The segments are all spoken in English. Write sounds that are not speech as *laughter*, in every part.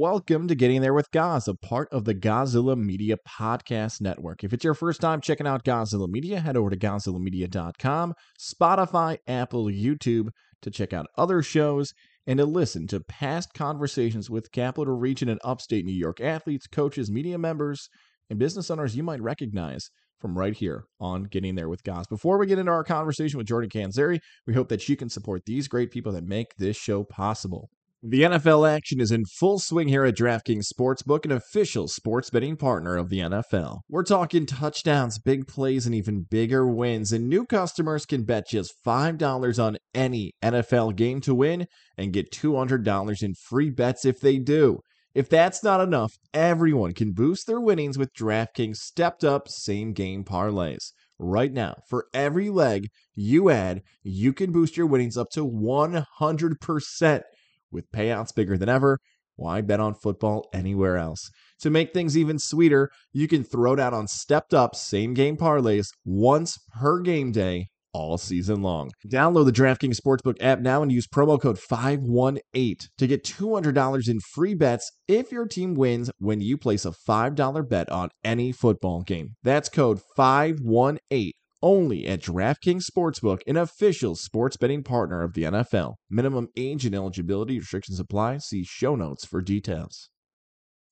Welcome to Getting There with Goz, a part of the Godzilla Media Podcast Network. If it's your first time checking out Godzilla Media, head over to GodzillaMedia.com, Spotify, Apple, YouTube to check out other shows and to listen to past conversations with Capital Region and upstate New York athletes, coaches, media members, and business owners you might recognize from right here on Getting There with Goz. Before we get into our conversation with Jordan Canzeri, we hope that you can support these great people that make this show possible. The NFL action is in full swing here at DraftKings Sportsbook, an official sports betting partner of the NFL. We're talking touchdowns, big plays, and even bigger wins. And new customers can bet just $5 on any NFL game to win and get $200 in free bets if they do. If that's not enough, everyone can boost their winnings with DraftKings stepped up same game parlays. Right now, for every leg you add, you can boost your winnings up to 100% with payouts bigger than ever. Why bet on football anywhere else? To make things even sweeter, you can throw down on stepped up same game parlays once per game day all season long. Download the DraftKings Sportsbook app now and use promo code 518 to get $200 in free bets if your team wins when you place a $5 bet on any football game. That's code 518 only at DraftKings Sportsbook, an official sports betting partner of the NFL. Minimum age and eligibility restrictions apply. See show notes for details.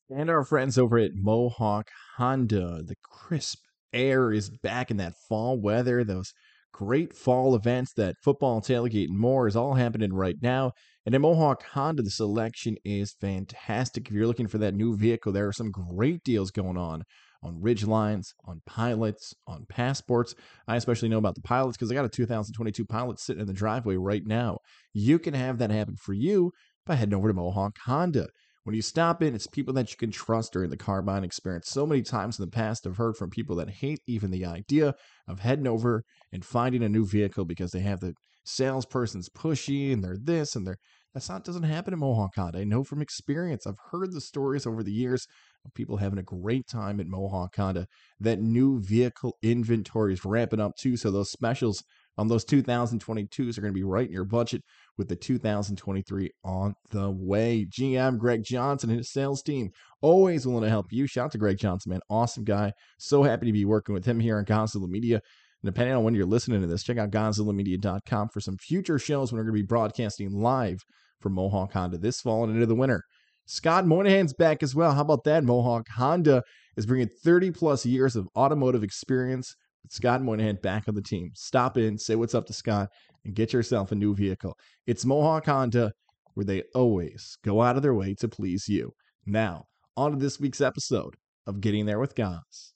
And our friends over at Mohawk Honda, the crisp air is back in that fall weather. Those great fall events that football tailgate and more is all happening right now. And at Mohawk Honda, the selection is fantastic. If you're looking for that new vehicle, there are some great deals going on on Ridgelines, on pilots, on passports. I especially know about the pilots because I got a 2022 pilot sitting in the driveway right now. You can have that happen for you by heading over to Mohawk Honda. When you stop in, it's people that you can trust during the car buying experience. So many times in the past, I've heard from people that hate even the idea of heading over and finding a new vehicle because they have the salesperson's pushy and they're this and they're that's not doesn't happen in Mohawk Honda. I know from experience. I've heard the stories over the years of people having a great time at Mohawk Honda. Uh, that new vehicle inventory is ramping up too. So those specials on those 2022s are going to be right in your budget with the 2023 on the way. GM Greg Johnson and his sales team always willing to help you. Shout out to Greg Johnson, man. Awesome guy. So happy to be working with him here on Godzilla Media. And depending on when you're listening to this, check out GodzillaMedia.com for some future shows when we're going to be broadcasting live from Mohawk Honda this fall and into the winter. Scott Moynihan's back as well. How about that? Mohawk Honda is bringing 30 plus years of automotive experience with Scott Moynihan back on the team. Stop in, say what's up to Scott, and get yourself a new vehicle. It's Mohawk Honda, where they always go out of their way to please you. Now, on to this week's episode of Getting There with Goz.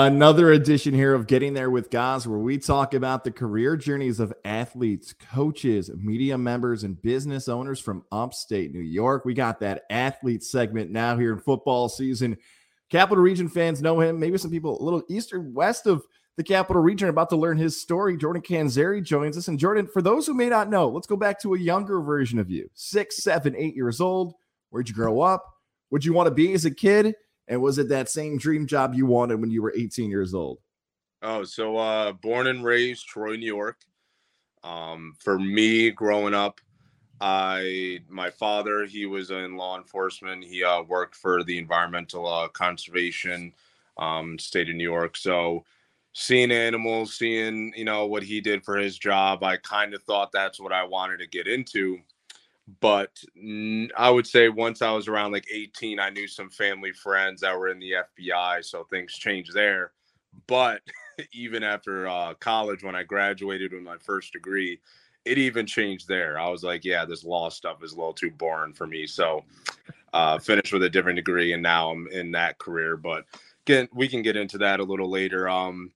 Another edition here of Getting There with Goz, where we talk about the career journeys of athletes, coaches, media members, and business owners from upstate New York. We got that athlete segment now here in football season. Capital Region fans know him. Maybe some people a little east or west of the Capital Region are about to learn his story. Jordan Canzeri joins us. And Jordan, for those who may not know, let's go back to a younger version of you six, seven, eight years old. Where'd you grow up? What'd you want to be as a kid? And was it that same dream job you wanted when you were 18 years old? Oh, so uh born and raised Troy, New York. Um for me growing up, I my father, he was in law enforcement. He uh worked for the environmental uh conservation um state of New York. So seeing animals, seeing, you know, what he did for his job, I kind of thought that's what I wanted to get into but I would say once I was around like 18, I knew some family friends that were in the FBI, so things changed there. But *laughs* even after uh, college, when I graduated with my first degree, it even changed there. I was like, yeah, this law stuff is a little too boring for me. So uh, finished with a different degree, and now I'm in that career. But again, we can get into that a little later. Um,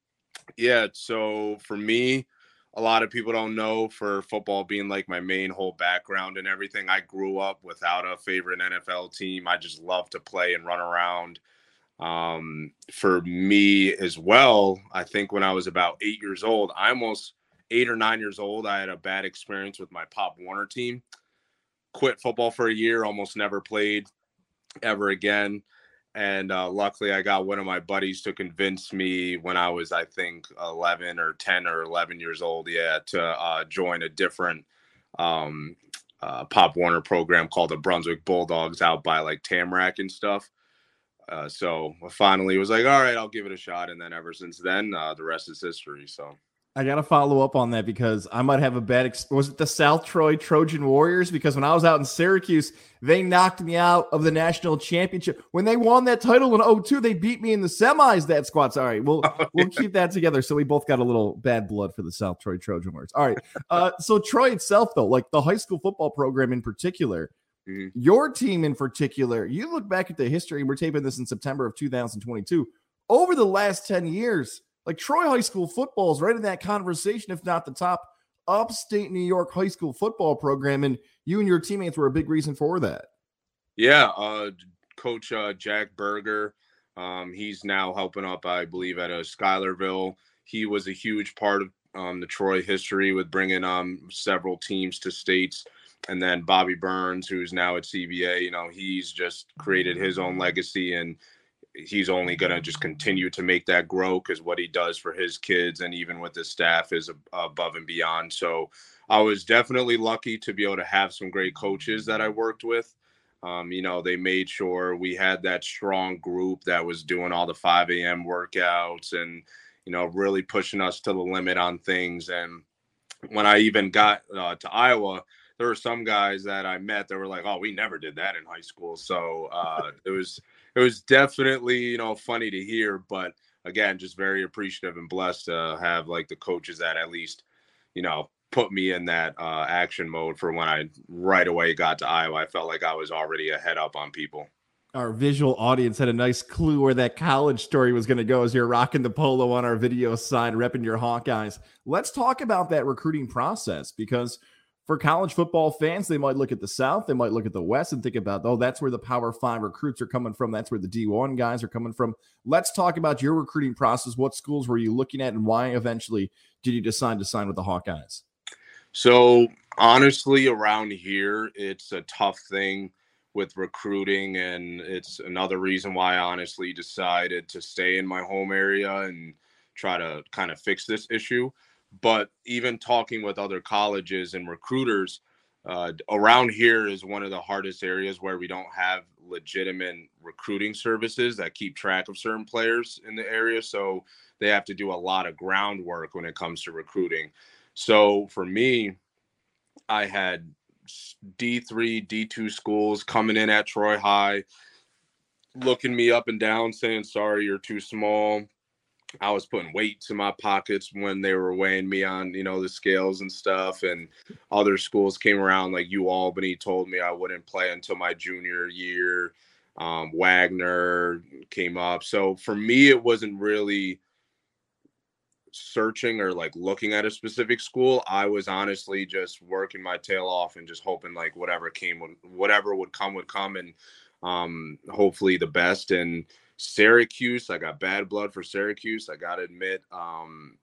yeah, so for me, a lot of people don't know for football being like my main whole background and everything. I grew up without a favorite NFL team. I just love to play and run around. Um, for me as well, I think when I was about eight years old, I almost eight or nine years old, I had a bad experience with my Pop Warner team. Quit football for a year, almost never played ever again. And uh, luckily, I got one of my buddies to convince me when I was, I think, 11 or 10 or 11 years old, yeah, to uh, join a different um, uh, Pop Warner program called the Brunswick Bulldogs out by like Tamarac and stuff. Uh, so finally was like, all right, I'll give it a shot. And then ever since then, uh, the rest is history. So I got to follow up on that because I might have a bad. Ex- was it the South Troy Trojan Warriors? Because when I was out in Syracuse, they knocked me out of the national championship. When they won that title in 02, they beat me in the semis. That squad. All right, we'll *laughs* oh, we'll keep that together. So we both got a little bad blood for the South Troy Trojan Warriors. All right. Uh, so Troy itself, though, like the high school football program in particular, mm-hmm. your team in particular, you look back at the history. We're taping this in September of 2022. Over the last 10 years like Troy High School football is right in that conversation, if not the top upstate New York high school football program. And you and your teammates were a big reason for that. Yeah. Uh, Coach uh, Jack Berger, um, he's now helping up, I believe, at a uh, Schuylerville. He was a huge part of um, the Troy history with bringing um, several teams to states. And then Bobby Burns, who's now at CBA, you know, he's just created his own legacy and he's only going to just continue to make that grow because what he does for his kids and even with his staff is above and beyond. So I was definitely lucky to be able to have some great coaches that I worked with. Um, you know, they made sure we had that strong group that was doing all the 5 a.m. workouts and, you know, really pushing us to the limit on things. And when I even got uh, to Iowa, there were some guys that I met that were like, "Oh, we never did that in high school." So uh, *laughs* it was it was definitely you know funny to hear, but again, just very appreciative and blessed to have like the coaches that at least you know put me in that uh, action mode for when I right away got to Iowa. I felt like I was already a head up on people. Our visual audience had a nice clue where that college story was going to go as you're rocking the polo on our video side, repping your Hawkeyes. Let's talk about that recruiting process because for college football fans, they might look at the South, they might look at the West and think about, oh, that's where the Power Five recruits are coming from. That's where the D1 guys are coming from. Let's talk about your recruiting process. What schools were you looking at, and why eventually did you decide to sign with the Hawkeyes? So, honestly, around here, it's a tough thing with recruiting, and it's another reason why I honestly decided to stay in my home area and try to kind of fix this issue but even talking with other colleges and recruiters uh, around here is one of the hardest areas where we don't have legitimate recruiting services that keep track of certain players in the area. So they have to do a lot of groundwork when it comes to recruiting. So for me, I had D3, D2 schools coming in at Troy High, looking me up and down, saying, Sorry, you're too small. I was putting weights in my pockets when they were weighing me on, you know, the scales and stuff. And other schools came around, like U Albany told me I wouldn't play until my junior year. Um, Wagner came up. So for me, it wasn't really searching or like looking at a specific school. I was honestly just working my tail off and just hoping like whatever came, whatever would come would come, and um, hopefully the best. And Syracuse, I got bad blood for Syracuse. I got to admit, um,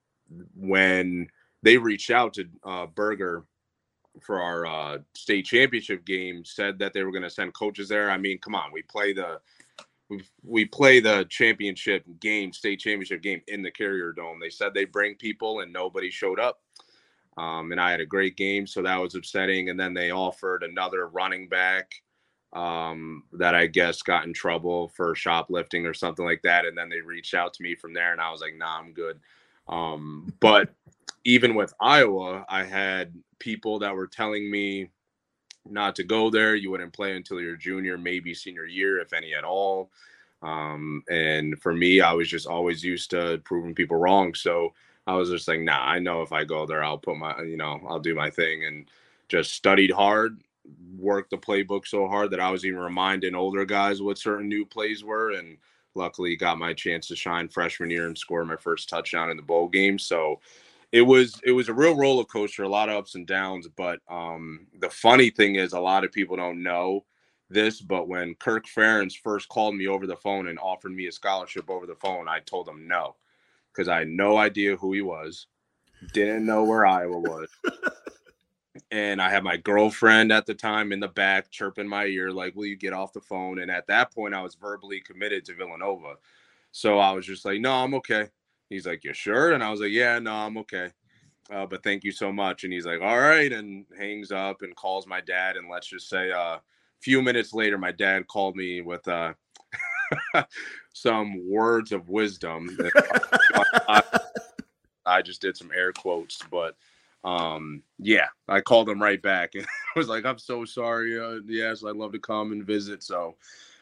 when they reached out to uh, Berger for our uh, state championship game, said that they were going to send coaches there. I mean, come on, we play the we play the championship game, state championship game in the Carrier Dome. They said they bring people, and nobody showed up. Um, and I had a great game, so that was upsetting. And then they offered another running back um, that I guess got in trouble for shoplifting or something like that. And then they reached out to me from there, and I was like, nah, I'm good. Um, *laughs* but even with Iowa, I had people that were telling me not to go there. You wouldn't play until your junior, maybe senior year, if any at all. Um, and for me, I was just always used to proving people wrong. So I was just like, nah, I know if I go there, I'll put my, you know, I'll do my thing and just studied hard worked the playbook so hard that I was even reminding older guys what certain new plays were. And luckily got my chance to shine freshman year and score my first touchdown in the bowl game. So it was it was a real roller coaster, a lot of ups and downs. But um, the funny thing is, a lot of people don't know this, but when Kirk Ferentz first called me over the phone and offered me a scholarship over the phone, I told him no because I had no idea who he was, didn't know where Iowa was. *laughs* and I had my girlfriend at the time in the back chirping my ear, like, Will you get off the phone? And at that point, I was verbally committed to Villanova. So I was just like, No, I'm okay. He's like, You sure? And I was like, Yeah, no, I'm okay. Uh, but thank you so much. And he's like, All right. And hangs up and calls my dad. And let's just say, uh, a few minutes later, my dad called me with uh, *laughs* some words of wisdom. I, I just did some air quotes, but um yeah i called him right back and *laughs* was like i'm so sorry uh, yes i'd love to come and visit. So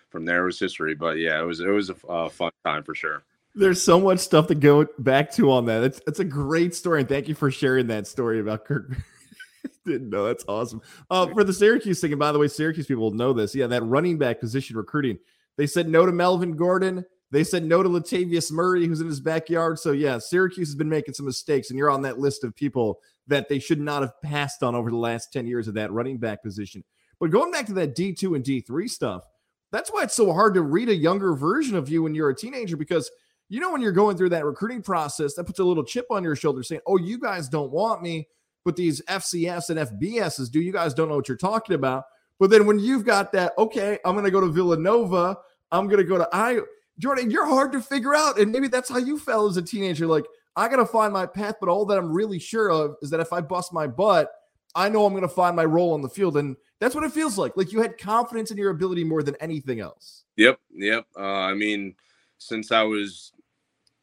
from there it was history but yeah it was it was a, a fun time for sure. There's so much stuff to go back to on that. It's, it's a great story and thank you for sharing that story about kirk *laughs* didn't know that's awesome. Uh, for the syracuse thing and by the way syracuse people know this yeah that running back position recruiting they said no to melvin gordon they said no to Latavius Murray, who's in his backyard. So, yeah, Syracuse has been making some mistakes, and you're on that list of people that they should not have passed on over the last 10 years of that running back position. But going back to that D2 and D3 stuff, that's why it's so hard to read a younger version of you when you're a teenager because you know when you're going through that recruiting process, that puts a little chip on your shoulder saying, "Oh, you guys don't want me, but these FCS and FBSs do. You guys don't know what you're talking about." But then when you've got that, okay, I'm going to go to Villanova, I'm going to go to Iowa. Jordan, you're hard to figure out, and maybe that's how you felt as a teenager. Like I got to find my path, but all that I'm really sure of is that if I bust my butt, I know I'm going to find my role on the field. And that's what it feels like. Like you had confidence in your ability more than anything else. Yep. Yep. Uh, I mean, since I was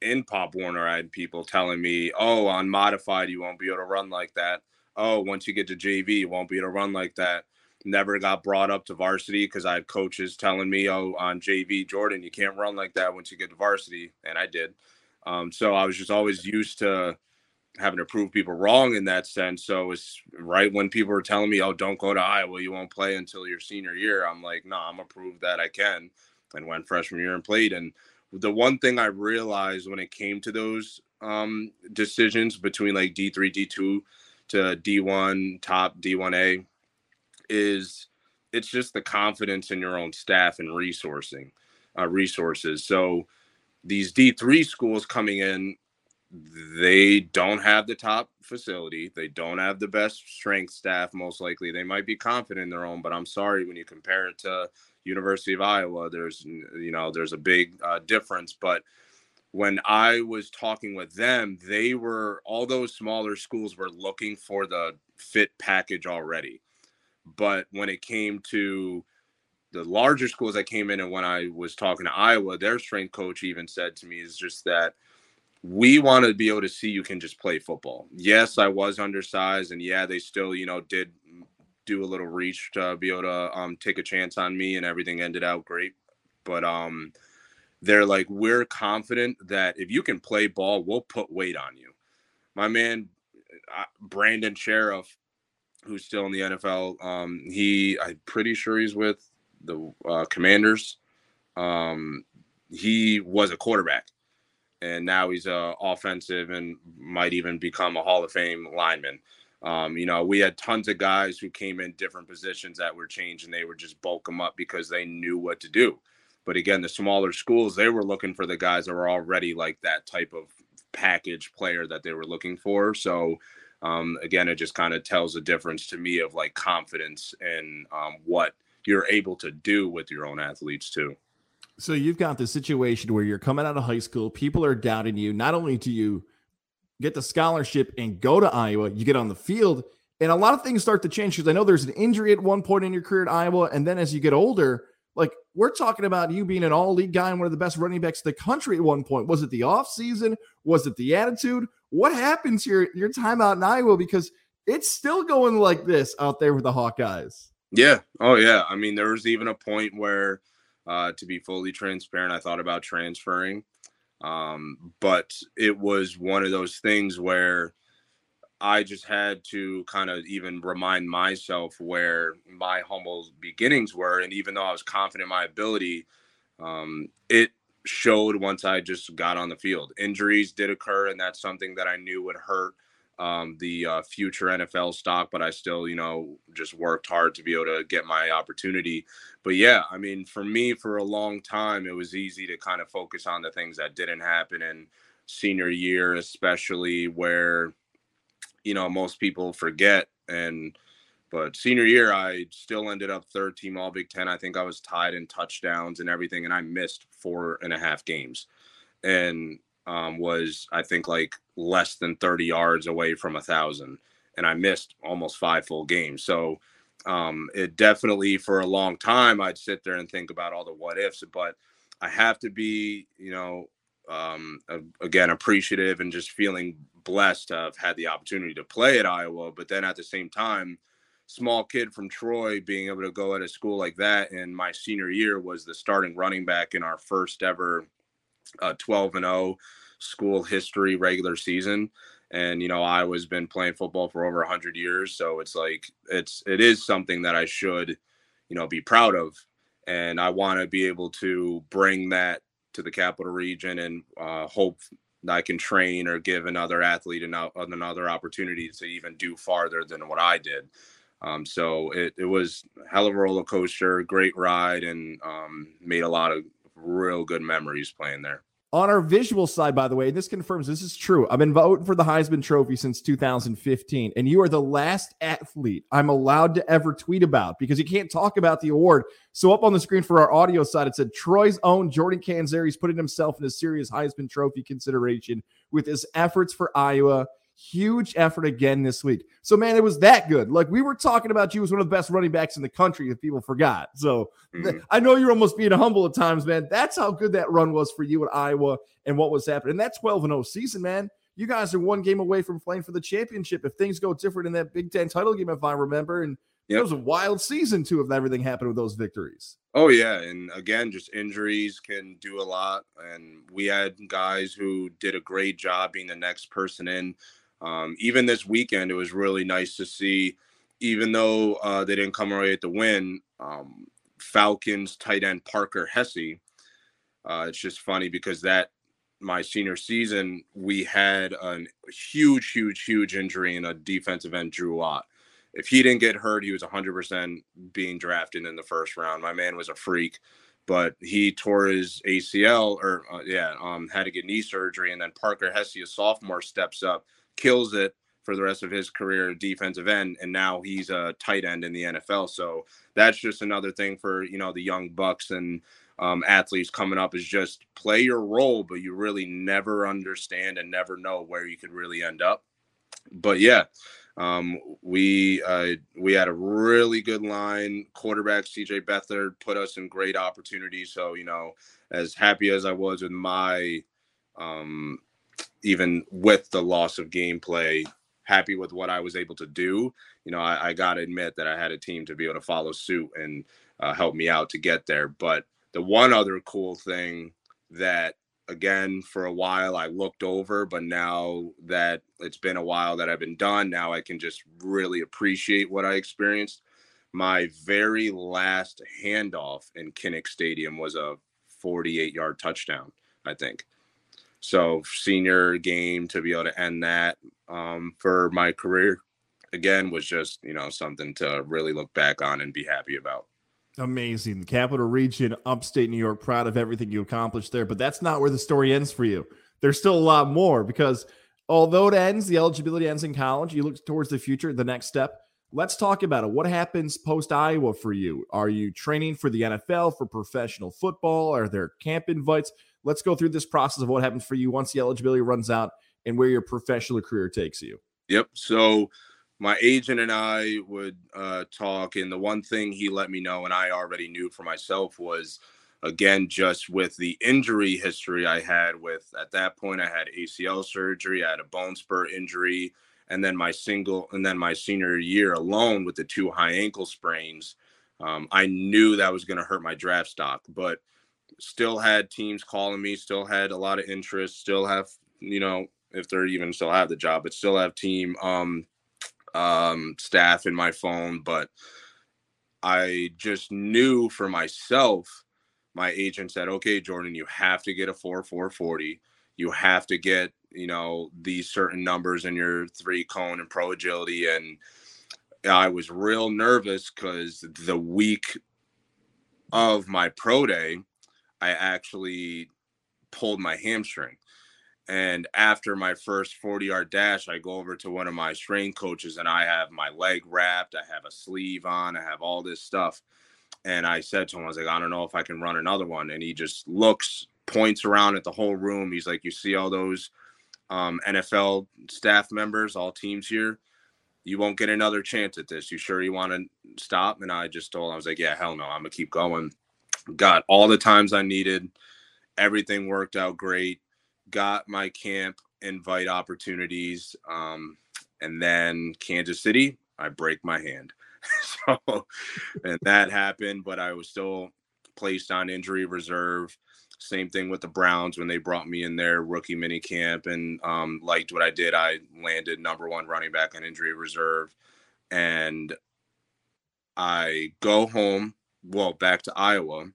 in Pop Warner, I had people telling me, oh, on modified, you won't be able to run like that. Oh, once you get to JV, you won't be able to run like that. Never got brought up to varsity because I had coaches telling me, oh, on JV, Jordan, you can't run like that once you get to varsity. And I did. Um, so I was just always used to having to prove people wrong in that sense. So it's right when people were telling me, "Oh, don't go to Iowa, you won't play until your senior year." I'm like, "No, nah, I'm gonna prove that I can." And went freshman year and played. And the one thing I realized when it came to those um, decisions between like D3, D2 to D1, top D1A, is it's just the confidence in your own staff and resourcing, uh, resources. So these D3 schools coming in, they don't have the top facility. They don't have the best strength staff, most likely. They might be confident in their own, but I'm sorry when you compare it to University of Iowa, there's, you know, there's a big uh, difference. But when I was talking with them, they were, all those smaller schools were looking for the fit package already. But when it came to the larger schools that came in and when I was talking to Iowa, their strength coach even said to me is just that we want to be able to see you can just play football. Yes, I was undersized, and yeah, they still, you know, did do a little reach to be able to um, take a chance on me, and everything ended out great. But um, they're like, we're confident that if you can play ball, we'll put weight on you. My man, uh, Brandon Scherff, who's still in the NFL, um, he, I'm pretty sure he's with the uh, Commanders. Um, he was a quarterback, and now he's a offensive and might even become a Hall of Fame lineman. Um, you know, we had tons of guys who came in different positions that were changed, and they would just bulk them up because they knew what to do. But again, the smaller schools, they were looking for the guys that were already like that type of package player that they were looking for. So, um, again, it just kind of tells a difference to me of like confidence and um, what you're able to do with your own athletes too. So you've got the situation where you're coming out of high school, people are doubting you. Not only do you get the scholarship and go to Iowa, you get on the field, and a lot of things start to change because I know there's an injury at one point in your career at Iowa, and then as you get older, like we're talking about you being an all-league guy and one of the best running backs in the country at one point. Was it the off season? Was it the attitude? What happens here your time out in Iowa? Because it's still going like this out there with the Hawkeyes. Yeah. Oh, yeah. I mean, there was even a point where, uh, to be fully transparent, I thought about transferring. Um, but it was one of those things where I just had to kind of even remind myself where my humble beginnings were. And even though I was confident in my ability, um, it showed once I just got on the field. Injuries did occur, and that's something that I knew would hurt um, the uh, future NFL stock, but I still, you know, just worked hard to be able to get my opportunity. But yeah, I mean, for me, for a long time, it was easy to kind of focus on the things that didn't happen in senior year, especially where, you know, most people forget. And, but senior year, I still ended up third team All Big Ten. I think I was tied in touchdowns and everything, and I missed four and a half games. And um, was I think like less than 30 yards away from a thousand, and I missed almost five full games. So um, it definitely for a long time I'd sit there and think about all the what ifs, but I have to be, you know, um, again appreciative and just feeling blessed to have had the opportunity to play at Iowa. But then at the same time, small kid from Troy being able to go at a school like that in my senior year was the starting running back in our first ever uh, 12 and 0 school history regular season. And you know iowa's been playing football for over 100 years so it's like it's it is something that i should you know be proud of. And i want to be able to bring that to the capital region and uh, hope that i can train or give another athlete another opportunity to even do farther than what i did um, so it, it was hell of a roller coaster great ride and um, made a lot of real good memories playing there. On our visual side, by the way, this confirms this is true. I've been voting for the Heisman Trophy since 2015, and you are the last athlete I'm allowed to ever tweet about because you can't talk about the award. So, up on the screen for our audio side, it said Troy's own Jordan Canzeri's putting himself in a serious Heisman Trophy consideration with his efforts for Iowa Huge effort again this week. So, man, it was that good. Like we were talking about you as one of the best running backs in the country, if people forgot. So, mm-hmm. I know you're almost being humble at times, man. That's how good that run was for you at Iowa and what was happening. And that 12 and 0 season, man. You guys are one game away from playing for the championship. If things go different in that Big Ten title game, if I remember, and Yep. It was a wild season too if everything happened with those victories. Oh yeah, and again, just injuries can do a lot. And we had guys who did a great job being the next person in. Um, even this weekend, it was really nice to see, even though uh, they didn't come away at the win, um, Falcons tight end Parker Hesse. Uh, it's just funny because that my senior season, we had a huge, huge, huge injury in a defensive end, Drew Ott. If he didn't get hurt, he was 100% being drafted in the first round. My man was a freak, but he tore his ACL or, uh, yeah, um, had to get knee surgery. And then Parker Hesse, a sophomore, steps up kills it for the rest of his career defensive end and now he's a tight end in the NFL so that's just another thing for you know the young bucks and um, athletes coming up is just play your role but you really never understand and never know where you could really end up. But yeah um, we uh, we had a really good line. Quarterback CJ Beathard put us in great opportunities. So you know as happy as I was with my um, even with the loss of gameplay, happy with what I was able to do. You know, I, I got to admit that I had a team to be able to follow suit and uh, help me out to get there. But the one other cool thing that, again, for a while I looked over, but now that it's been a while that I've been done, now I can just really appreciate what I experienced. My very last handoff in Kinnick Stadium was a 48 yard touchdown, I think. So senior game to be able to end that um, for my career again was just you know something to really look back on and be happy about. Amazing, the Capital Region, upstate New York, proud of everything you accomplished there. But that's not where the story ends for you. There's still a lot more because although it ends, the eligibility ends in college. You look towards the future, the next step. Let's talk about it. What happens post Iowa for you? Are you training for the NFL, for professional football? Are there camp invites? Let's go through this process of what happens for you once the eligibility runs out and where your professional career takes you. Yep. So my agent and I would uh, talk, and the one thing he let me know, and I already knew for myself, was again just with the injury history I had. With at that point, I had ACL surgery, I had a bone spur injury, and then my single, and then my senior year alone with the two high ankle sprains. Um, I knew that was going to hurt my draft stock, but still had teams calling me, still had a lot of interest, still have, you know, if they're even still have the job, but still have team um um staff in my phone. But I just knew for myself, my agent said, okay, Jordan, you have to get a 4 440. you have to get you know these certain numbers in your three cone and pro agility and i was real nervous because the week of my pro day i actually pulled my hamstring and after my first 40 yard dash i go over to one of my strength coaches and i have my leg wrapped i have a sleeve on i have all this stuff and i said to him i was like i don't know if i can run another one and he just looks points around at the whole room he's like you see all those um, NFL staff members, all teams here, you won't get another chance at this. You sure you want to stop? And I just told, him, I was like, yeah, hell no, I'm gonna keep going. Got all the times I needed. Everything worked out great. Got my camp invite opportunities. Um, and then Kansas City, I break my hand. *laughs* so, and that happened, but I was still placed on injury reserve. Same thing with the Browns when they brought me in their rookie mini camp and um, liked what I did. I landed number one running back on injury reserve, and I go home. Well, back to Iowa.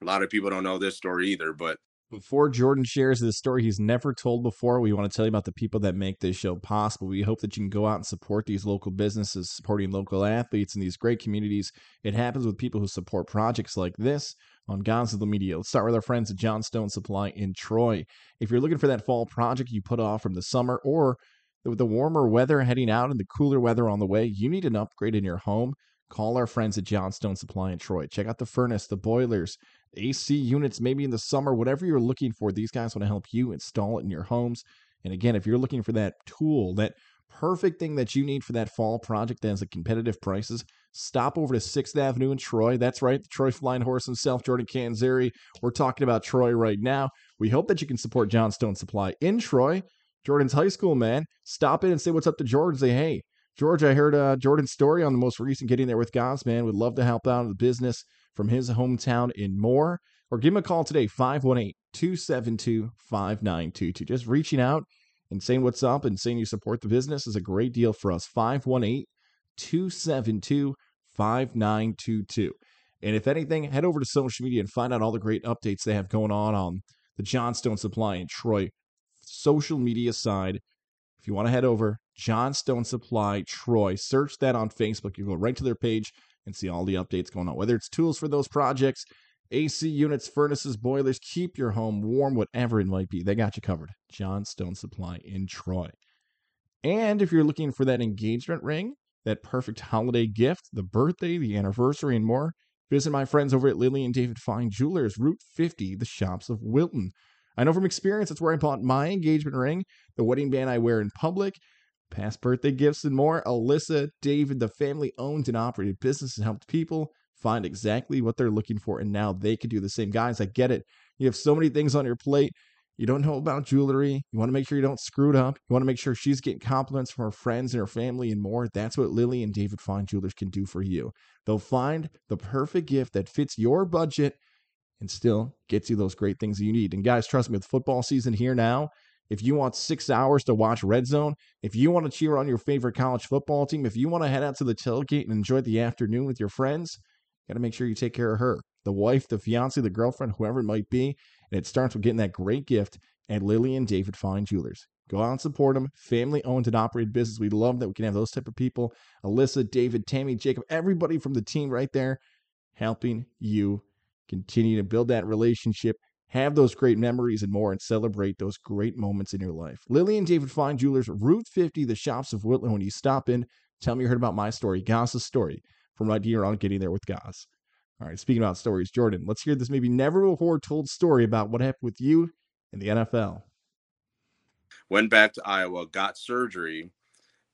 A lot of people don't know this story either, but before Jordan shares this story he's never told before, we want to tell you about the people that make this show possible. We hope that you can go out and support these local businesses, supporting local athletes in these great communities. It happens with people who support projects like this on Godzilla Media. Let's start with our friends at Johnstone Supply in Troy. If you're looking for that fall project you put off from the summer or with the warmer weather heading out and the cooler weather on the way, you need an upgrade in your home. Call our friends at Johnstone Supply in Troy. Check out the furnace, the boilers, AC units, maybe in the summer, whatever you're looking for. These guys want to help you install it in your homes. And again, if you're looking for that tool, that perfect thing that you need for that fall project that has a competitive prices, stop over to 6th Avenue in Troy. That's right, the Troy Flying Horse himself, Jordan Canzeri. We're talking about Troy right now. We hope that you can support Johnstone Supply in Troy. Jordan's high school, man. Stop in and say what's up to Jordan. Say, hey, George, I heard uh, Jordan's story on the most recent Getting There with Goz, man. Would love to help out in the business from his hometown in Moore. Or give him a call today, 518 272 5922. Just reaching out and saying what's up and saying you support the business is a great deal for us. 518 272 5922. And if anything, head over to social media and find out all the great updates they have going on on the Johnstone Supply in Troy social media side. If you want to head over, Johnstone Supply Troy, search that on Facebook. You go right to their page and see all the updates going on, whether it's tools for those projects, AC units, furnaces, boilers, keep your home warm, whatever it might be. They got you covered. Johnstone Supply in Troy. And if you're looking for that engagement ring, that perfect holiday gift, the birthday, the anniversary, and more, visit my friends over at Lily and David Fine Jewelers, Route 50, the shops of Wilton. I know from experience that's where I bought my engagement ring, the wedding band I wear in public, past birthday gifts, and more. Alyssa, David, the family owned and operated business and helped people find exactly what they're looking for, and now they can do the same. Guys, I get it. You have so many things on your plate. You don't know about jewelry. You want to make sure you don't screw it up. You want to make sure she's getting compliments from her friends and her family and more. That's what Lily and David Fine Jewelers can do for you. They'll find the perfect gift that fits your budget and still gets you those great things that you need. And guys, trust me, with football season here now, if you want six hours to watch Red Zone, if you want to cheer on your favorite college football team, if you want to head out to the tailgate and enjoy the afternoon with your friends, got to make sure you take care of her the wife, the fiance, the girlfriend, whoever it might be. And it starts with getting that great gift at Lily and David Fine Jewelers. Go out and support them. Family owned and operated business. We love that we can have those type of people. Alyssa, David, Tammy, Jacob, everybody from the team right there helping you continue to build that relationship, have those great memories and more, and celebrate those great moments in your life. Lily and David Fine Jewelers, Route 50, the shops of Wilton. When you stop in, tell me you heard about my story, Goz's story, from right here on Getting There with Gaz. All right, speaking about stories, Jordan, let's hear this maybe never before told story about what happened with you in the NFL. Went back to Iowa, got surgery,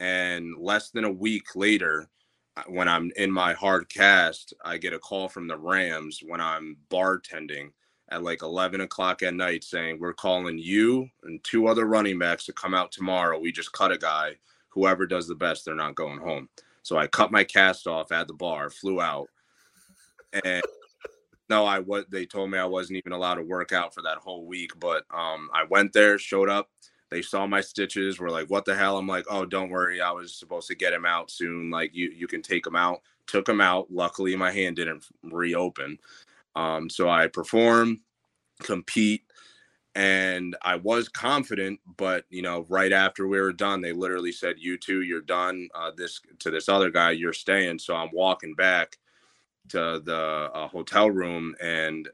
and less than a week later, uh, when I'm in my hard cast, I get a call from the Rams when I'm bartending at like 11 o'clock at night saying, We're calling you and two other running backs to come out tomorrow. We just cut a guy. Whoever does the best, they're not going home. So I cut my cast off at the bar, flew out, and *laughs* no, I was. They told me I wasn't even allowed to work out for that whole week. But um, I went there, showed up. They saw my stitches. Were like, "What the hell?" I'm like, "Oh, don't worry. I was supposed to get him out soon. Like, you you can take him out." Took him out. Luckily, my hand didn't reopen. Um, so I perform, compete, and I was confident, but you know, right after we were done, they literally said, "You two, you're done." Uh, this to this other guy, you're staying. So I'm walking back to the uh, hotel room, and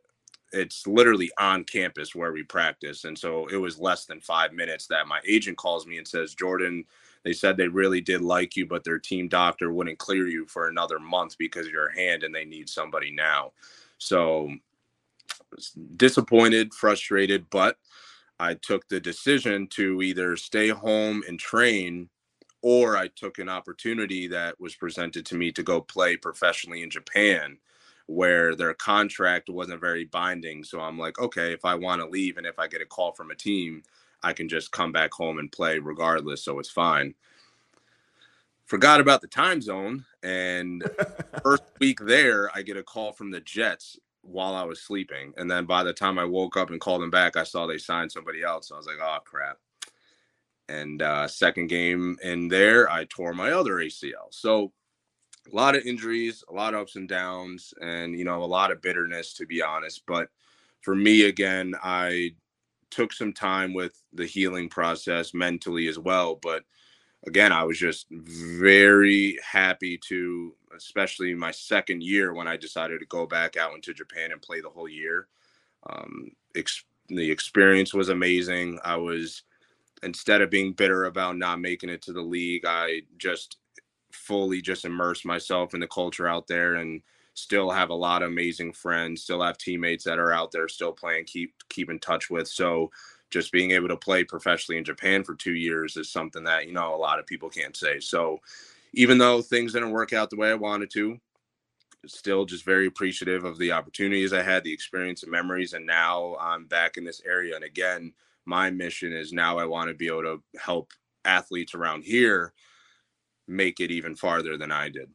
it's literally on campus where we practice. And so it was less than five minutes that my agent calls me and says, "Jordan." They said they really did like you, but their team doctor wouldn't clear you for another month because of your hand, and they need somebody now. So disappointed, frustrated, but I took the decision to either stay home and train or I took an opportunity that was presented to me to go play professionally in Japan where their contract wasn't very binding. So I'm like, okay, if I want to leave and if I get a call from a team, I can just come back home and play regardless. So it's fine. Forgot about the time zone. And *laughs* first week there, I get a call from the Jets while I was sleeping. And then by the time I woke up and called them back, I saw they signed somebody else. So I was like, oh crap. And uh, second game in there, I tore my other ACL. So a lot of injuries, a lot of ups and downs, and you know, a lot of bitterness to be honest. But for me, again, I took some time with the healing process mentally as well. But again, I was just very happy to, especially my second year when I decided to go back out into Japan and play the whole year. Um, ex- the experience was amazing. I was, instead of being bitter about not making it to the league, I just fully just immersed myself in the culture out there and still have a lot of amazing friends, still have teammates that are out there still playing, keep keep in touch with. So just being able to play professionally in Japan for two years is something that, you know, a lot of people can't say. So even though things didn't work out the way I wanted to, still just very appreciative of the opportunities I had, the experience and memories. And now I'm back in this area. And again, my mission is now I want to be able to help athletes around here make it even farther than I did.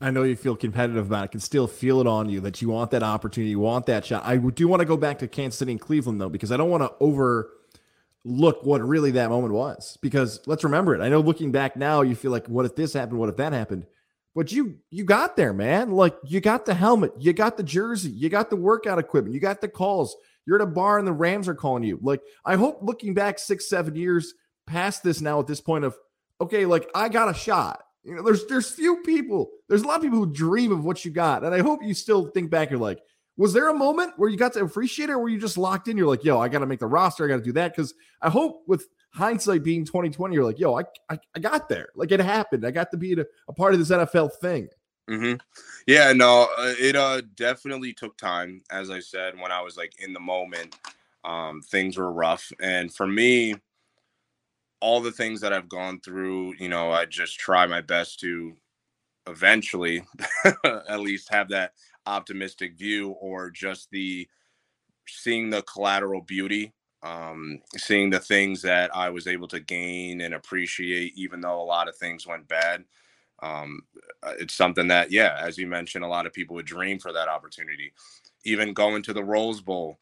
I know you feel competitive about it. I can still feel it on you that you want that opportunity, you want that shot. I do want to go back to Kansas City and Cleveland though, because I don't want to overlook what really that moment was. Because let's remember it. I know looking back now, you feel like, what if this happened? What if that happened? But you you got there, man. Like you got the helmet, you got the jersey, you got the workout equipment, you got the calls. You're at a bar and the Rams are calling you. Like I hope looking back six, seven years past this now at this point of okay, like I got a shot. You know, there's there's few people. There's a lot of people who dream of what you got, and I hope you still think back. You're like, was there a moment where you got to appreciate it, or were you just locked in? You're like, yo, I got to make the roster. I got to do that because I hope with hindsight being 2020, you're like, yo, I, I, I got there. Like it happened. I got to be a, a part of this NFL thing. Mm-hmm. Yeah, no, uh, it uh definitely took time. As I said, when I was like in the moment, um, things were rough, and for me, all the things that I've gone through, you know, I just try my best to eventually *laughs* at least have that optimistic view or just the seeing the collateral beauty um, seeing the things that I was able to gain and appreciate, even though a lot of things went bad. Um, uh, it's something that, yeah, as you mentioned, a lot of people would dream for that opportunity. Even going to the Rose Bowl,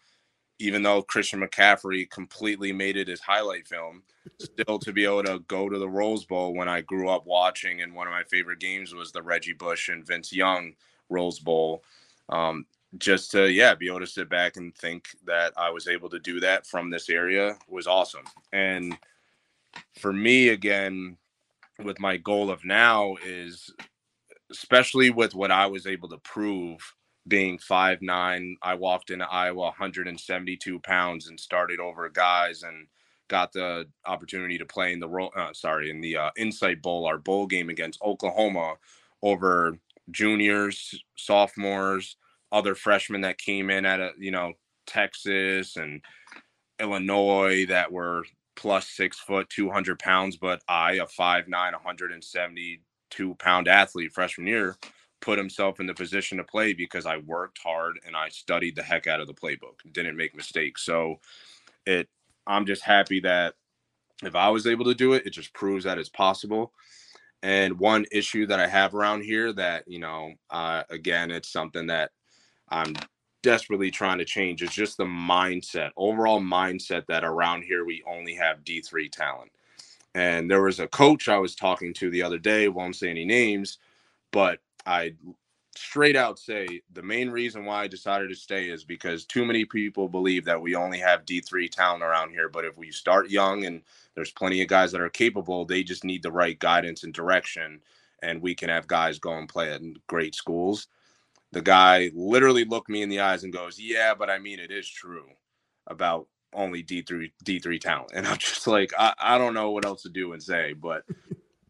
even though Christian McCaffrey completely made it his highlight film, still to be able to go to the Rose Bowl when I grew up watching, and one of my favorite games was the Reggie Bush and Vince Young Rose Bowl. Um, just to yeah, be able to sit back and think that I was able to do that from this area was awesome. And for me, again, with my goal of now is especially with what I was able to prove being five nine, I walked into Iowa 172 pounds and started over guys and got the opportunity to play in the role. Uh, sorry, in the uh, Insight Bowl, our bowl game against Oklahoma, over juniors, sophomores, other freshmen that came in at a you know Texas and Illinois that were plus six foot, 200 pounds, but I, a five nine, 172 pound athlete freshman year, put himself in the position to play because I worked hard and I studied the heck out of the playbook, didn't make mistakes. So it I'm just happy that if I was able to do it, it just proves that it's possible. And one issue that I have around here that, you know, uh, again, it's something that I'm desperately trying to change is just the mindset, overall mindset that around here we only have D3 talent. And there was a coach I was talking to the other day, won't say any names, but I straight out say the main reason why I decided to stay is because too many people believe that we only have D3 talent around here. But if we start young and there's plenty of guys that are capable, they just need the right guidance and direction. And we can have guys go and play at great schools. The guy literally looked me in the eyes and goes, Yeah, but I mean, it is true about only D3 D3 talent. *laughs* And I'm just like, I, I don't know what else to do and say, but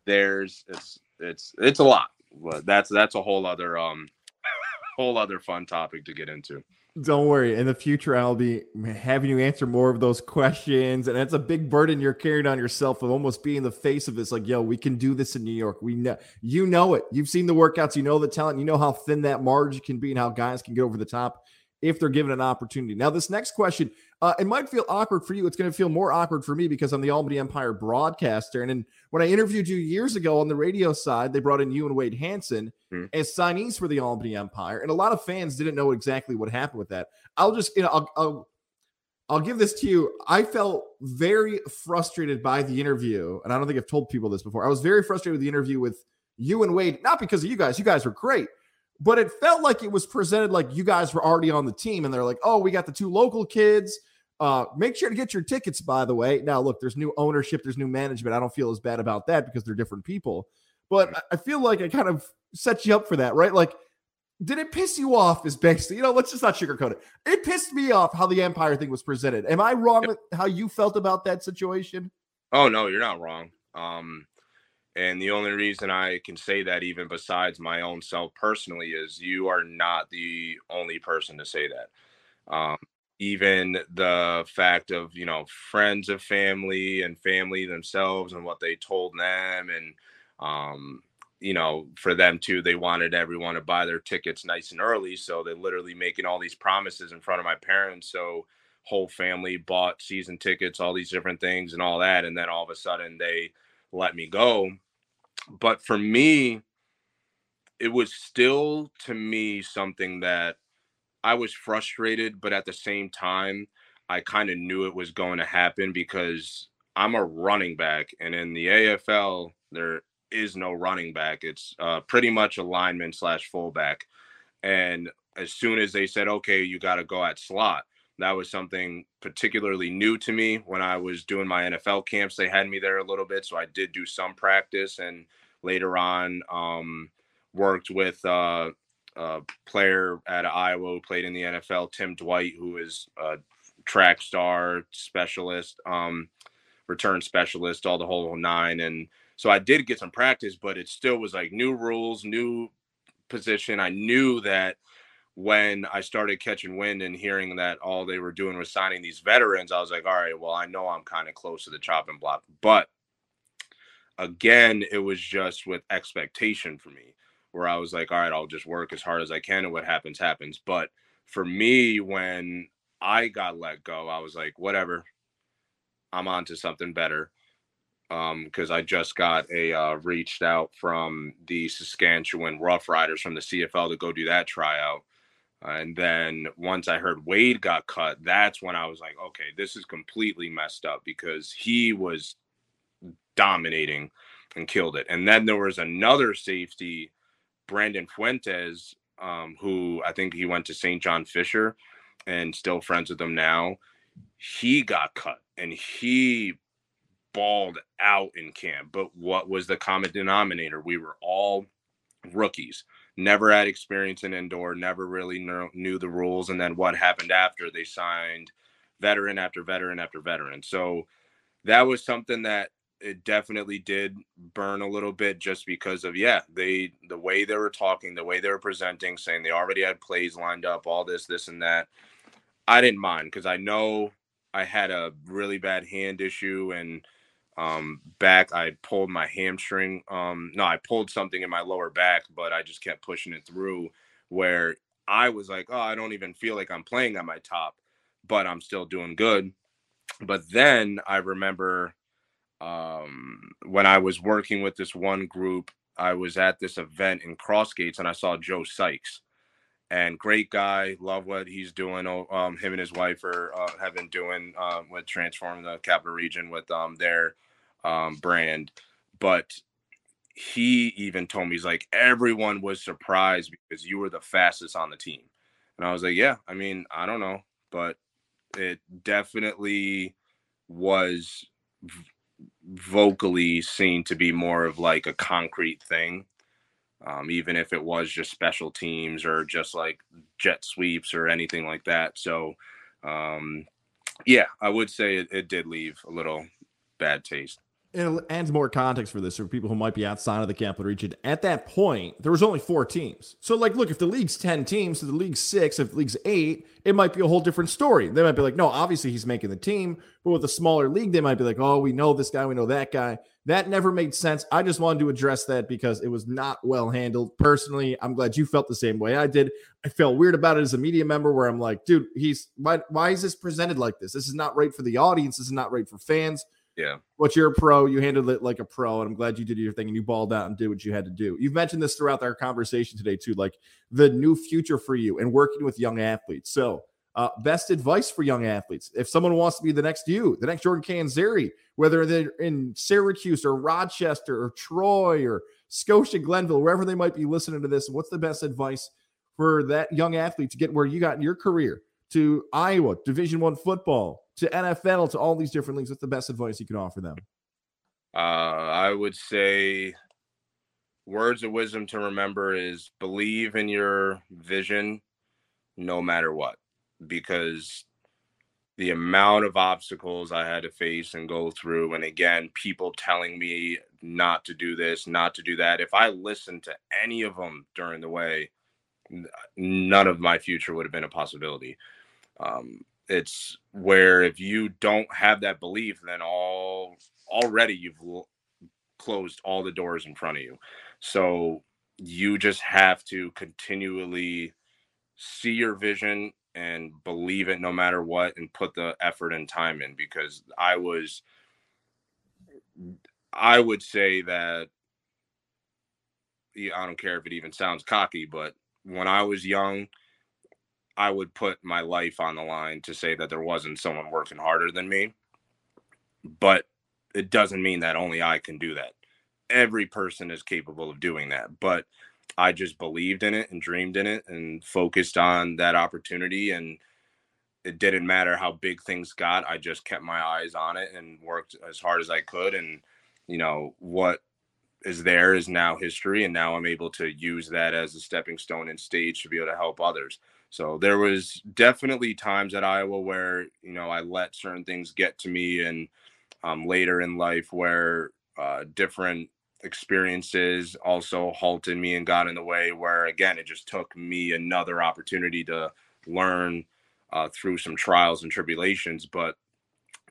there's it's it's it's a lot but that's that's a whole other um *laughs* whole other fun topic to get into. Don't worry. In the future, I'll be having you answer more of those *laughs* questions. And it's a big burden you're carrying on yourself of almost being the face of this. Like, yo, we can do this in New York. We know you know it. You've seen the workouts, you know the talent, you know how thin that margin can be and how guys can get over the top if they're given an opportunity. Now, this next question, uh, it might feel awkward for you. It's going to feel more awkward for me because I'm the Albany Empire broadcaster. And then when I interviewed you years ago on the radio side, they brought in you and Wade Hanson mm-hmm. as signees for the Albany Empire. And a lot of fans didn't know exactly what happened with that. I'll just, you know, I'll, I'll, I'll give this to you. I felt very frustrated by the interview. And I don't think I've told people this before. I was very frustrated with the interview with you and Wade, not because of you guys. You guys were great but it felt like it was presented like you guys were already on the team and they're like, oh, we got the two local kids. Uh, make sure to get your tickets, by the way. Now, look, there's new ownership, there's new management. I don't feel as bad about that because they're different people. But I feel like I kind of set you up for that, right? Like, did it piss you off? Is basically, you know, let's just not sugarcoat it. It pissed me off how the Empire thing was presented. Am I wrong with how you felt about that situation? Oh no, you're not wrong. Um, and the only reason I can say that, even besides my own self personally, is you are not the only person to say that. Um, even the fact of, you know, friends of family and family themselves and what they told them. And, um, you know, for them too, they wanted everyone to buy their tickets nice and early. So they're literally making all these promises in front of my parents. So, whole family bought season tickets, all these different things and all that. And then all of a sudden they let me go but for me, it was still to me something that I was frustrated, but at the same time, I kind of knew it was going to happen because I'm a running back, and in the AFL, there is no running back. It's uh, pretty much a lineman slash fullback. And as soon as they said, okay, you got to go at slot, that was something particularly new to me when I was doing my NFL camps. They had me there a little bit, so I did do some practice and later on um, worked with uh, a player at Iowa who played in the NFL, Tim Dwight, who is a track star specialist, um, return specialist, all the whole nine. And so I did get some practice, but it still was like new rules, new position. I knew that when I started catching wind and hearing that all they were doing was signing these veterans, I was like, all right, well, I know I'm kind of close to the chopping block. But again, it was just with expectation for me, where I was like, all right, I'll just work as hard as I can and what happens, happens. But for me, when I got let go, I was like, whatever, I'm on to something better. Um, because I just got a uh, reached out from the Saskatchewan Roughriders from the CFL to go do that tryout and then once I heard Wade got cut, that's when I was like, okay, this is completely messed up because he was dominating and killed it. And then there was another safety, Brandon Fuentes, um, who I think he went to St. John Fisher and still friends with them now. He got cut and he balled out in camp. But what was the common denominator? We were all rookies never had experience in indoor, never really knew, knew the rules. And then what happened after they signed veteran after veteran after veteran. So that was something that it definitely did burn a little bit just because of yeah they the way they were talking the way they were presenting saying they already had plays lined up all this this and that i didn't mind because i know i had a really bad hand issue and um, back. I pulled my hamstring. Um, no, I pulled something in my lower back, but I just kept pushing it through. Where I was like, oh, I don't even feel like I'm playing at my top, but I'm still doing good. But then I remember um, when I was working with this one group, I was at this event in Crossgates and I saw Joe Sykes. And great guy, love what he's doing. Oh, um, him and his wife are uh, have been doing uh, with transforming the capital region with um, their um, brand, but he even told me he's like everyone was surprised because you were the fastest on the team. And i was like yeah i mean i don't know but it definitely was v- vocally seen to be more of like a concrete thing um, even if it was just special teams or just like jet sweeps or anything like that. So um, yeah i would say it, it did leave a little bad taste it adds more context for this for people who might be outside of the capital region. At that point, there was only four teams. So, like, look, if the league's 10 teams, if the league's six, if the league's eight, it might be a whole different story. They might be like, no, obviously he's making the team. But with a smaller league, they might be like, oh, we know this guy, we know that guy. That never made sense. I just wanted to address that because it was not well handled. Personally, I'm glad you felt the same way I did. I felt weird about it as a media member where I'm like, dude, he's why, why is this presented like this? This is not right for the audience. This is not right for fans. Yeah. But you're a pro. You handled it like a pro, and I'm glad you did your thing and you balled out and did what you had to do. You've mentioned this throughout our conversation today too, like the new future for you and working with young athletes. So, uh, best advice for young athletes: if someone wants to be the next you, the next Jordan Canzeri, whether they're in Syracuse or Rochester or Troy or Scotia, Glenville, wherever they might be listening to this, what's the best advice for that young athlete to get where you got in your career? To Iowa, Division One football, to NFL, to all these different leagues. What's the best advice you can offer them? Uh, I would say words of wisdom to remember is believe in your vision no matter what, because the amount of obstacles I had to face and go through, and again, people telling me not to do this, not to do that. If I listened to any of them during the way, none of my future would have been a possibility. Um, it's where if you don't have that belief, then all already you've l- closed all the doors in front of you. So you just have to continually see your vision and believe it no matter what and put the effort and time in because I was I would say that I don't care if it even sounds cocky, but when I was young, I would put my life on the line to say that there wasn't someone working harder than me. But it doesn't mean that only I can do that. Every person is capable of doing that. But I just believed in it and dreamed in it and focused on that opportunity. And it didn't matter how big things got. I just kept my eyes on it and worked as hard as I could. And, you know, what is there is now history. And now I'm able to use that as a stepping stone and stage to be able to help others. So there was definitely times at Iowa where you know I let certain things get to me, and um, later in life where uh, different experiences also halted me and got in the way. Where again, it just took me another opportunity to learn uh, through some trials and tribulations. But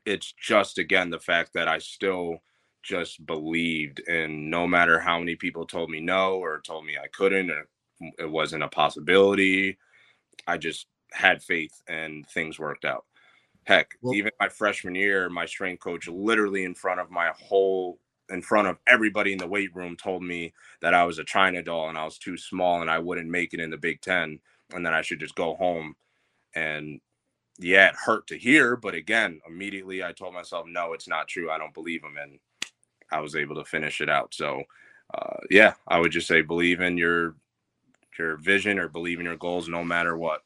it's just again the fact that I still just believed, and no matter how many people told me no or told me I couldn't or it wasn't a possibility I just had faith and things worked out. Heck, well, even my freshman year, my strength coach literally in front of my whole in front of everybody in the weight room told me that I was a China doll and I was too small and I wouldn't make it in the Big 10 and then I should just go home. And yeah, it hurt to hear, but again, immediately I told myself, no, it's not true. I don't believe him. And I was able to finish it out. So, uh, yeah, I would just say believe in your your vision or believe in your goals no matter what.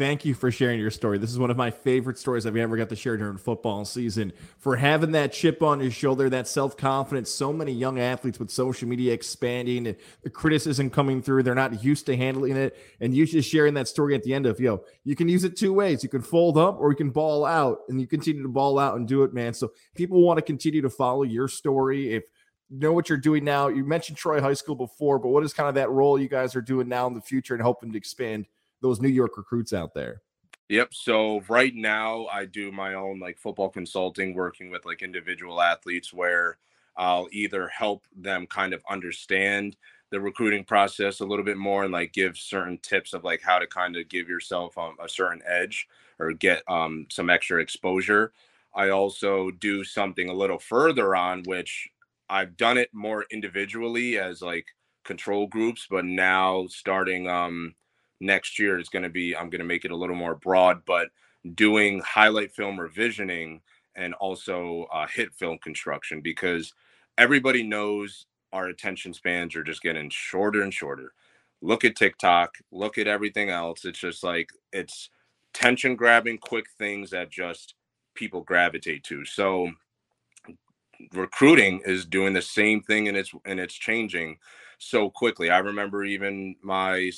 Thank you for sharing your story. This is one of my favorite stories I've ever got to share during football season. For having that chip on your shoulder, that self confidence. So many young athletes with social media expanding and the criticism coming through, they're not used to handling it. And you just sharing that story at the end of, yo, you can use it two ways. You can fold up or you can ball out, and you continue to ball out and do it, man. So people want to continue to follow your story. If know what you're doing now. You mentioned Troy High School before, but what is kind of that role you guys are doing now in the future and helping to expand those New York recruits out there? Yep. So right now I do my own like football consulting, working with like individual athletes where I'll either help them kind of understand the recruiting process a little bit more and like give certain tips of like how to kind of give yourself um, a certain edge or get um, some extra exposure. I also do something a little further on, which I've done it more individually as like control groups, but now starting um next year is going to be I'm going to make it a little more broad, but doing highlight film revisioning and also uh, hit film construction because everybody knows our attention spans are just getting shorter and shorter. Look at TikTok, look at everything else. It's just like it's tension grabbing quick things that just people gravitate to. So recruiting is doing the same thing and it's and it's changing so quickly. I remember even my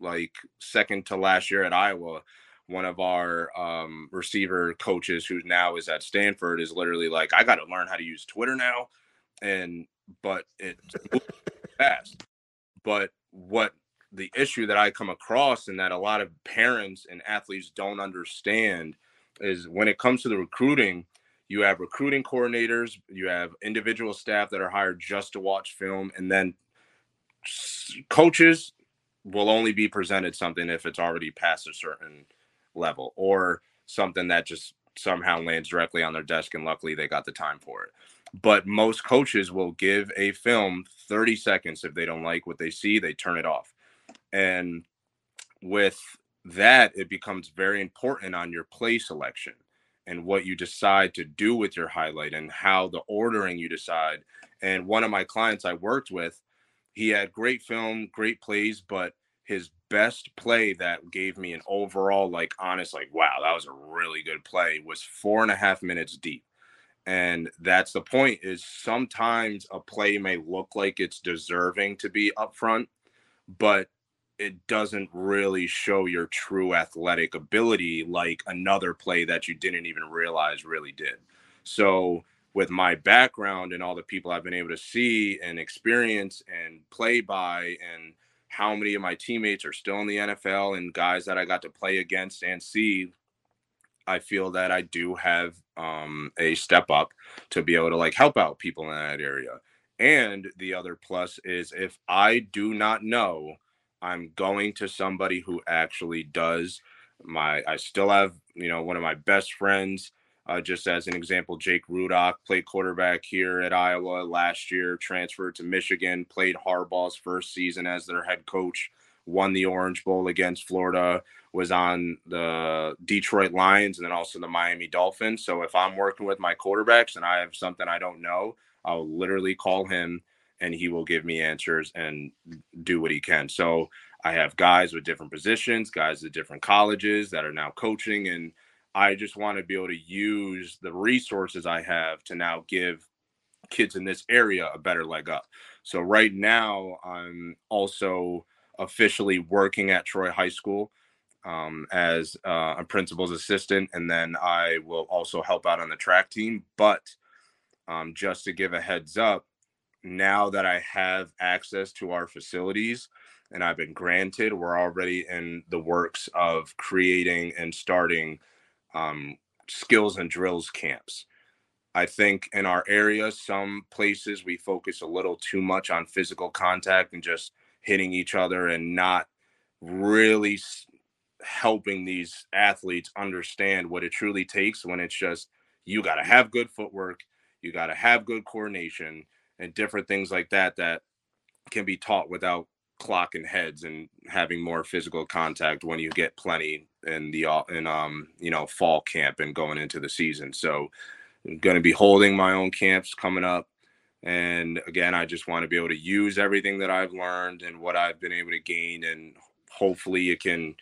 like second to last year at Iowa, one of our um, receiver coaches who now is at Stanford is literally like, I got to learn how to use Twitter now, and but it's fast. But what the issue that I come across and that a lot of parents and athletes don't understand is when it comes to the recruiting, you have recruiting coordinators, you have individual staff that are hired just to watch film, and then coaches will only be presented something if it's already past a certain level or something that just somehow lands directly on their desk and luckily they got the time for it. But most coaches will give a film 30 seconds if they don't like what they see they turn it off. And with that it becomes very important on your play selection and what you decide to do with your highlight and how the ordering you decide. And one of my clients i worked with he had great film great plays but his best play that gave me an overall like honest like wow that was a really good play was four and a half minutes deep. And that's the point is sometimes a play may look like it's deserving to be up front but it doesn't really show your true athletic ability like another play that you didn't even realize really did so with my background and all the people i've been able to see and experience and play by and how many of my teammates are still in the NFL and guys that I got to play against and see, I feel that I do have um, a step up to be able to like help out people in that area. And the other plus is if I do not know, I'm going to somebody who actually does. My I still have, you know, one of my best friends uh, just as an example, Jake Rudock played quarterback here at Iowa last year, transferred to Michigan, played Harbaugh's first season as their head coach, won the Orange Bowl against Florida, was on the Detroit Lions and then also the Miami Dolphins. So if I'm working with my quarterbacks and I have something I don't know, I'll literally call him and he will give me answers and do what he can. So I have guys with different positions, guys at different colleges that are now coaching and I just want to be able to use the resources I have to now give kids in this area a better leg up. So right now, I'm also officially working at Troy High School um, as uh, a principal's assistant, and then I will also help out on the track team. But um, just to give a heads up, now that I have access to our facilities and I've been granted, we're already in the works of creating and starting um, skills and drills camps. I think in our area, some places we focus a little too much on physical contact and just hitting each other and not really helping these athletes understand what it truly takes when it's just you got to have good footwork, you got to have good coordination, and different things like that that can be taught without clocking heads and having more physical contact when you get plenty in the in um you know fall camp and going into the season. So I'm going to be holding my own camps coming up. And again, I just want to be able to use everything that I've learned and what I've been able to gain, and hopefully it can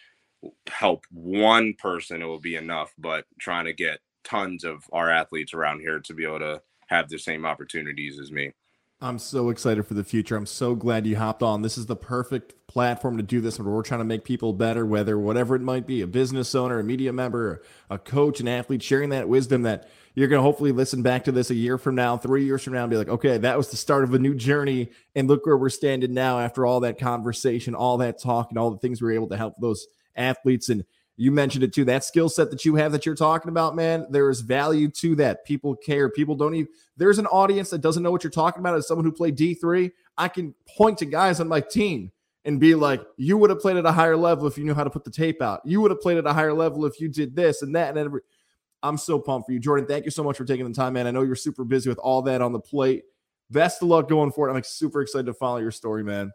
help one person. It will be enough, but trying to get tons of our athletes around here to be able to have the same opportunities as me. I'm so excited for the future. I'm so glad you hopped on. This is the perfect platform to do this where we're trying to make people better, whether whatever it might be, a business owner, a media member, a coach, an athlete, sharing that wisdom that you're going to hopefully listen back to this a year from now, three years from now, and be like, okay, that was the start of a new journey. And look where we're standing now after all that conversation, all that talk, and all the things we are able to help those athletes and you mentioned it too. That skill set that you have that you're talking about, man, there is value to that. People care. People don't even, there's an audience that doesn't know what you're talking about. As someone who played D3, I can point to guys on my team and be like, you would have played at a higher level if you knew how to put the tape out. You would have played at a higher level if you did this and that and every. I'm so pumped for you, Jordan. Thank you so much for taking the time, man. I know you're super busy with all that on the plate. Best of luck going forward. I'm like super excited to follow your story, man.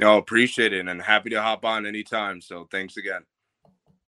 No, appreciate it and happy to hop on anytime. So thanks again.